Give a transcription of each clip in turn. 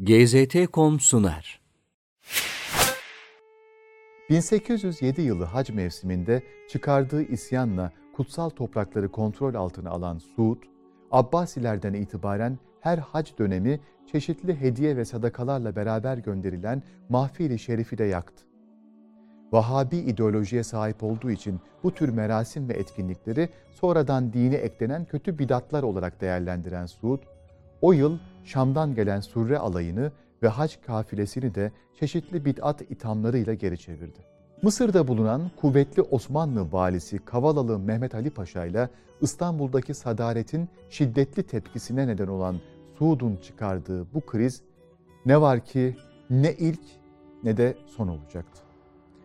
GZT.com sunar. 1807 yılı hac mevsiminde çıkardığı isyanla kutsal toprakları kontrol altına alan Suud, Abbasilerden itibaren her hac dönemi çeşitli hediye ve sadakalarla beraber gönderilen mahfili şerifi de yaktı. Vahabi ideolojiye sahip olduğu için bu tür merasim ve etkinlikleri sonradan dine eklenen kötü bidatlar olarak değerlendiren Suud, o yıl Şam'dan gelen Surre alayını ve hac kafilesini de çeşitli bid'at ithamlarıyla geri çevirdi. Mısır'da bulunan kuvvetli Osmanlı valisi Kavalalı Mehmet Ali Paşa ile İstanbul'daki sadaretin şiddetli tepkisine neden olan Suud'un çıkardığı bu kriz ne var ki ne ilk ne de son olacaktı.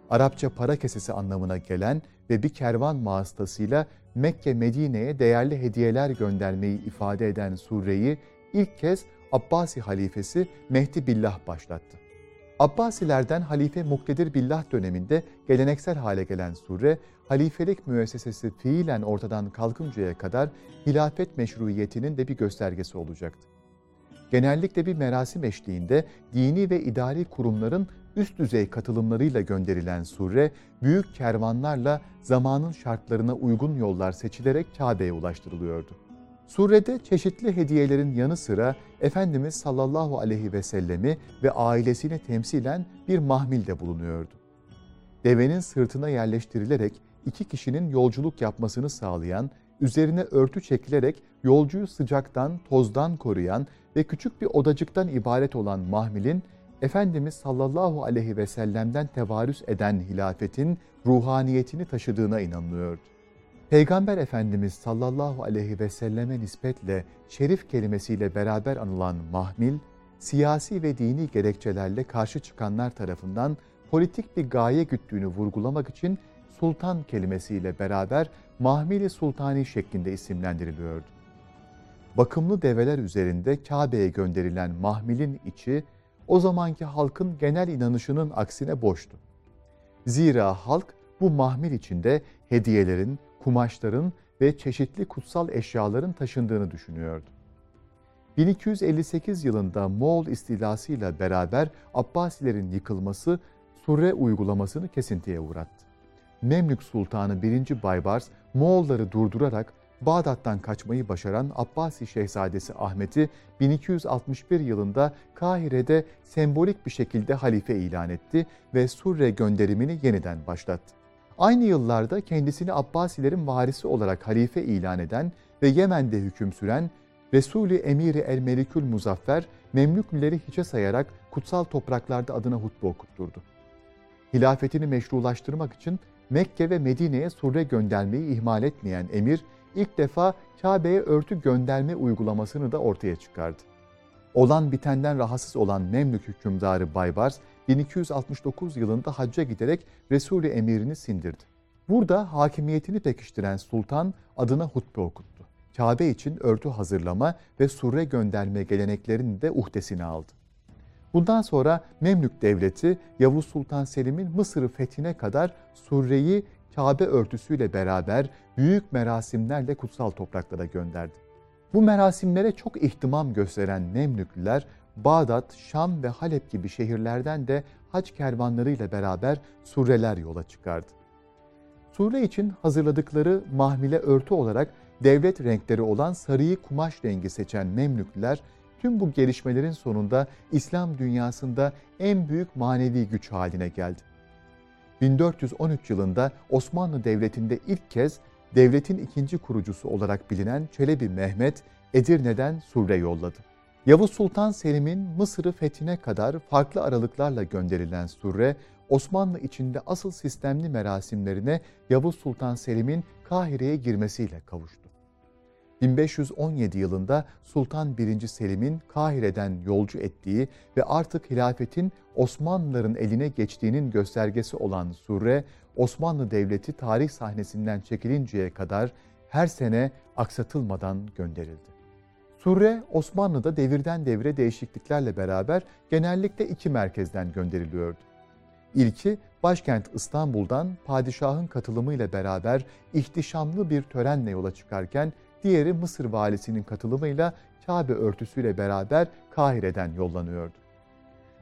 Arapça para kesesi anlamına gelen ve bir kervan vasıtasıyla Mekke Medine'ye değerli hediyeler göndermeyi ifade eden sureyi ilk kez Abbasi halifesi Mehdi Billah başlattı. Abbasilerden Halife Muktedir Billah döneminde geleneksel hale gelen sure, halifelik müessesesi fiilen ortadan kalkıncaya kadar hilafet meşruiyetinin de bir göstergesi olacaktı. Genellikle bir merasim eşliğinde dini ve idari kurumların üst düzey katılımlarıyla gönderilen sure, büyük kervanlarla zamanın şartlarına uygun yollar seçilerek Kabe'ye ulaştırılıyordu. Surede çeşitli hediyelerin yanı sıra Efendimiz sallallahu aleyhi ve sellemi ve ailesini temsilen bir mahmil de bulunuyordu. Devenin sırtına yerleştirilerek iki kişinin yolculuk yapmasını sağlayan, üzerine örtü çekilerek yolcuyu sıcaktan, tozdan koruyan ve küçük bir odacıktan ibaret olan mahmilin, Efendimiz sallallahu aleyhi ve sellem'den tevarüs eden hilafetin ruhaniyetini taşıdığına inanılıyordu. Peygamber Efendimiz sallallahu aleyhi ve selleme nispetle şerif kelimesiyle beraber anılan mahmil, siyasi ve dini gerekçelerle karşı çıkanlar tarafından politik bir gaye güttüğünü vurgulamak için sultan kelimesiyle beraber mahmili sultani şeklinde isimlendiriliyordu. Bakımlı develer üzerinde Kabe'ye gönderilen mahmilin içi o zamanki halkın genel inanışının aksine boştu. Zira halk bu mahmil içinde hediyelerin, kumaşların ve çeşitli kutsal eşyaların taşındığını düşünüyordu. 1258 yılında Moğol istilasıyla beraber Abbasilerin yıkılması Sure uygulamasını kesintiye uğrattı. Memlük Sultanı 1. Baybars Moğolları durdurarak Bağdat'tan kaçmayı başaran Abbasi Şehzadesi Ahmet'i 1261 yılında Kahire'de sembolik bir şekilde halife ilan etti ve Surre gönderimini yeniden başlattı. Aynı yıllarda kendisini Abbasilerin varisi olarak halife ilan eden ve Yemen'de hüküm süren Resulü Emiri El Melikül Muzaffer, Memlüklüleri hiçe sayarak kutsal topraklarda adına hutbe okutturdu. Hilafetini meşrulaştırmak için Mekke ve Medine'ye surre göndermeyi ihmal etmeyen emir, ilk defa Kabe'ye örtü gönderme uygulamasını da ortaya çıkardı. Olan bitenden rahatsız olan Memlük hükümdarı Baybars, 1269 yılında hacca giderek Resul-i Emir'ini sindirdi. Burada hakimiyetini pekiştiren sultan adına hutbe okuttu. Kabe için örtü hazırlama ve surre gönderme geleneklerini de uhdesine aldı. Bundan sonra Memlük Devleti Yavuz Sultan Selim'in Mısır'ı fethine kadar surreyi Kabe örtüsüyle beraber büyük merasimlerle kutsal topraklara gönderdi. Bu merasimlere çok ihtimam gösteren Memlüklüler Bağdat, Şam ve Halep gibi şehirlerden de hac kervanlarıyla beraber sureler yola çıkardı. Sure için hazırladıkları mahmile örtü olarak devlet renkleri olan sarıyı kumaş rengi seçen Memlüklüler, tüm bu gelişmelerin sonunda İslam dünyasında en büyük manevi güç haline geldi. 1413 yılında Osmanlı Devleti'nde ilk kez devletin ikinci kurucusu olarak bilinen Çelebi Mehmet Edirne'den surre yolladı. Yavuz Sultan Selim'in Mısır'ı fethine kadar farklı aralıklarla gönderilen surre, Osmanlı içinde asıl sistemli merasimlerine Yavuz Sultan Selim'in Kahire'ye girmesiyle kavuştu. 1517 yılında Sultan I. Selim'in Kahire'den yolcu ettiği ve artık hilafetin Osmanlıların eline geçtiğinin göstergesi olan surre, Osmanlı Devleti tarih sahnesinden çekilinceye kadar her sene aksatılmadan gönderildi. Sure Osmanlı'da devirden devire değişikliklerle beraber genellikle iki merkezden gönderiliyordu. İlki başkent İstanbul'dan padişahın katılımıyla beraber ihtişamlı bir törenle yola çıkarken diğeri Mısır valisinin katılımıyla Kabe örtüsüyle beraber Kahire'den yollanıyordu.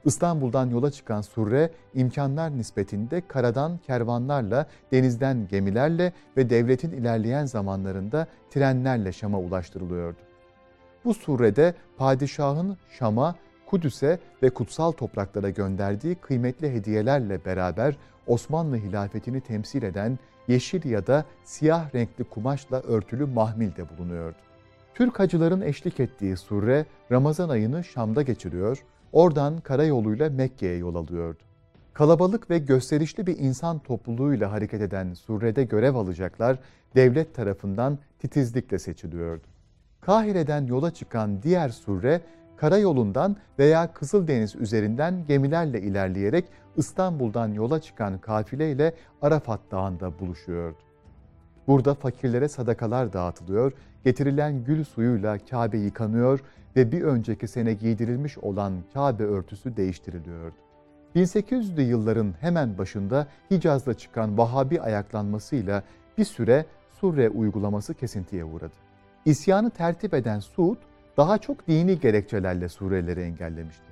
İstanbul'dan yola çıkan Surre imkanlar nispetinde karadan kervanlarla, denizden gemilerle ve devletin ilerleyen zamanlarında trenlerle Şam'a ulaştırılıyordu. Bu surede padişahın Şam'a, Kudüs'e ve kutsal topraklara gönderdiği kıymetli hediyelerle beraber Osmanlı hilafetini temsil eden yeşil ya da siyah renkli kumaşla örtülü mahmil de bulunuyordu. Türk hacıların eşlik ettiği surre Ramazan ayını Şam'da geçiriyor, oradan karayoluyla Mekke'ye yol alıyordu. Kalabalık ve gösterişli bir insan topluluğuyla hareket eden surrede görev alacaklar devlet tarafından titizlikle seçiliyordu. Kahire'den yola çıkan diğer surre karayolundan veya Kızıldeniz üzerinden gemilerle ilerleyerek İstanbul'dan yola çıkan kafileyle Arafat Dağı'nda buluşuyordu. Burada fakirlere sadakalar dağıtılıyor, getirilen gül suyuyla Kabe yıkanıyor ve bir önceki sene giydirilmiş olan Kabe örtüsü değiştiriliyordu. 1800'lü yılların hemen başında Hicaz'da çıkan Vahabi ayaklanmasıyla bir süre Surre uygulaması kesintiye uğradı. İsyanı tertip eden Suud, daha çok dini gerekçelerle Suriyelileri engellemişti.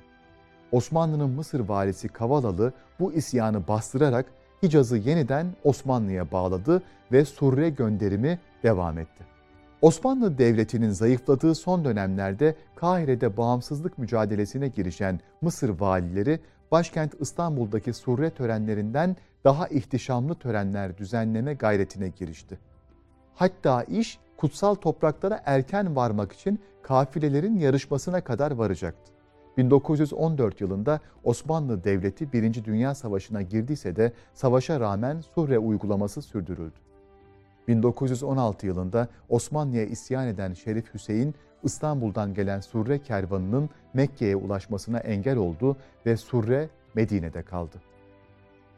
Osmanlı'nın Mısır valisi Kavalalı bu isyanı bastırarak Hicaz'ı yeniden Osmanlı'ya bağladı ve Surre gönderimi devam etti. Osmanlı Devleti'nin zayıfladığı son dönemlerde Kahire'de bağımsızlık mücadelesine girişen Mısır valileri başkent İstanbul'daki surre törenlerinden daha ihtişamlı törenler düzenleme gayretine girişti. Hatta iş kutsal topraklara erken varmak için kafilelerin yarışmasına kadar varacaktı. 1914 yılında Osmanlı Devleti 1. Dünya Savaşı'na girdiyse de savaşa rağmen Surre uygulaması sürdürüldü. 1916 yılında Osmanlı'ya isyan eden Şerif Hüseyin, İstanbul'dan gelen Surre kervanının Mekke'ye ulaşmasına engel oldu ve Surre Medine'de kaldı.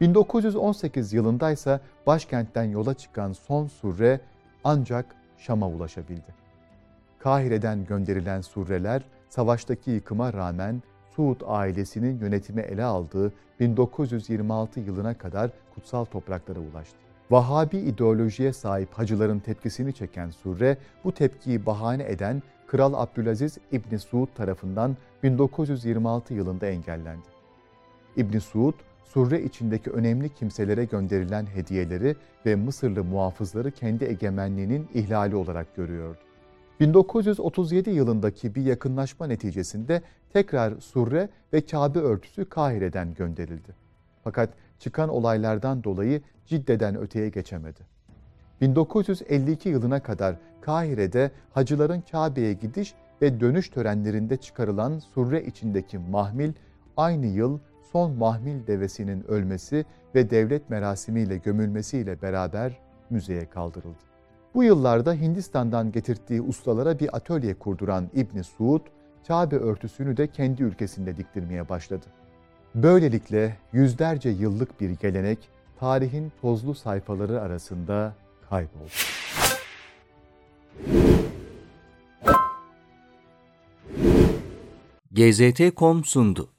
1918 yılında ise başkentten yola çıkan son Surre ancak Şam'a ulaşabildi. Kahire'den gönderilen surreler savaştaki yıkıma rağmen Suud ailesinin yönetimi ele aldığı 1926 yılına kadar kutsal topraklara ulaştı. Vahabi ideolojiye sahip hacıların tepkisini çeken Surre, bu tepkiyi bahane eden Kral Abdülaziz İbni Suud tarafından 1926 yılında engellendi. İbni Suud, surre içindeki önemli kimselere gönderilen hediyeleri ve Mısırlı muhafızları kendi egemenliğinin ihlali olarak görüyordu. 1937 yılındaki bir yakınlaşma neticesinde tekrar surre ve Kabe örtüsü Kahire'den gönderildi. Fakat çıkan olaylardan dolayı Cidde'den öteye geçemedi. 1952 yılına kadar Kahire'de hacıların Kabe'ye gidiş ve dönüş törenlerinde çıkarılan surre içindeki mahmil aynı yıl son mahmil devesinin ölmesi ve devlet merasimiyle gömülmesiyle beraber müzeye kaldırıldı. Bu yıllarda Hindistan'dan getirdiği ustalara bir atölye kurduran İbni Suud, Kabe örtüsünü de kendi ülkesinde diktirmeye başladı. Böylelikle yüzlerce yıllık bir gelenek tarihin tozlu sayfaları arasında kayboldu. GZT.com sundu.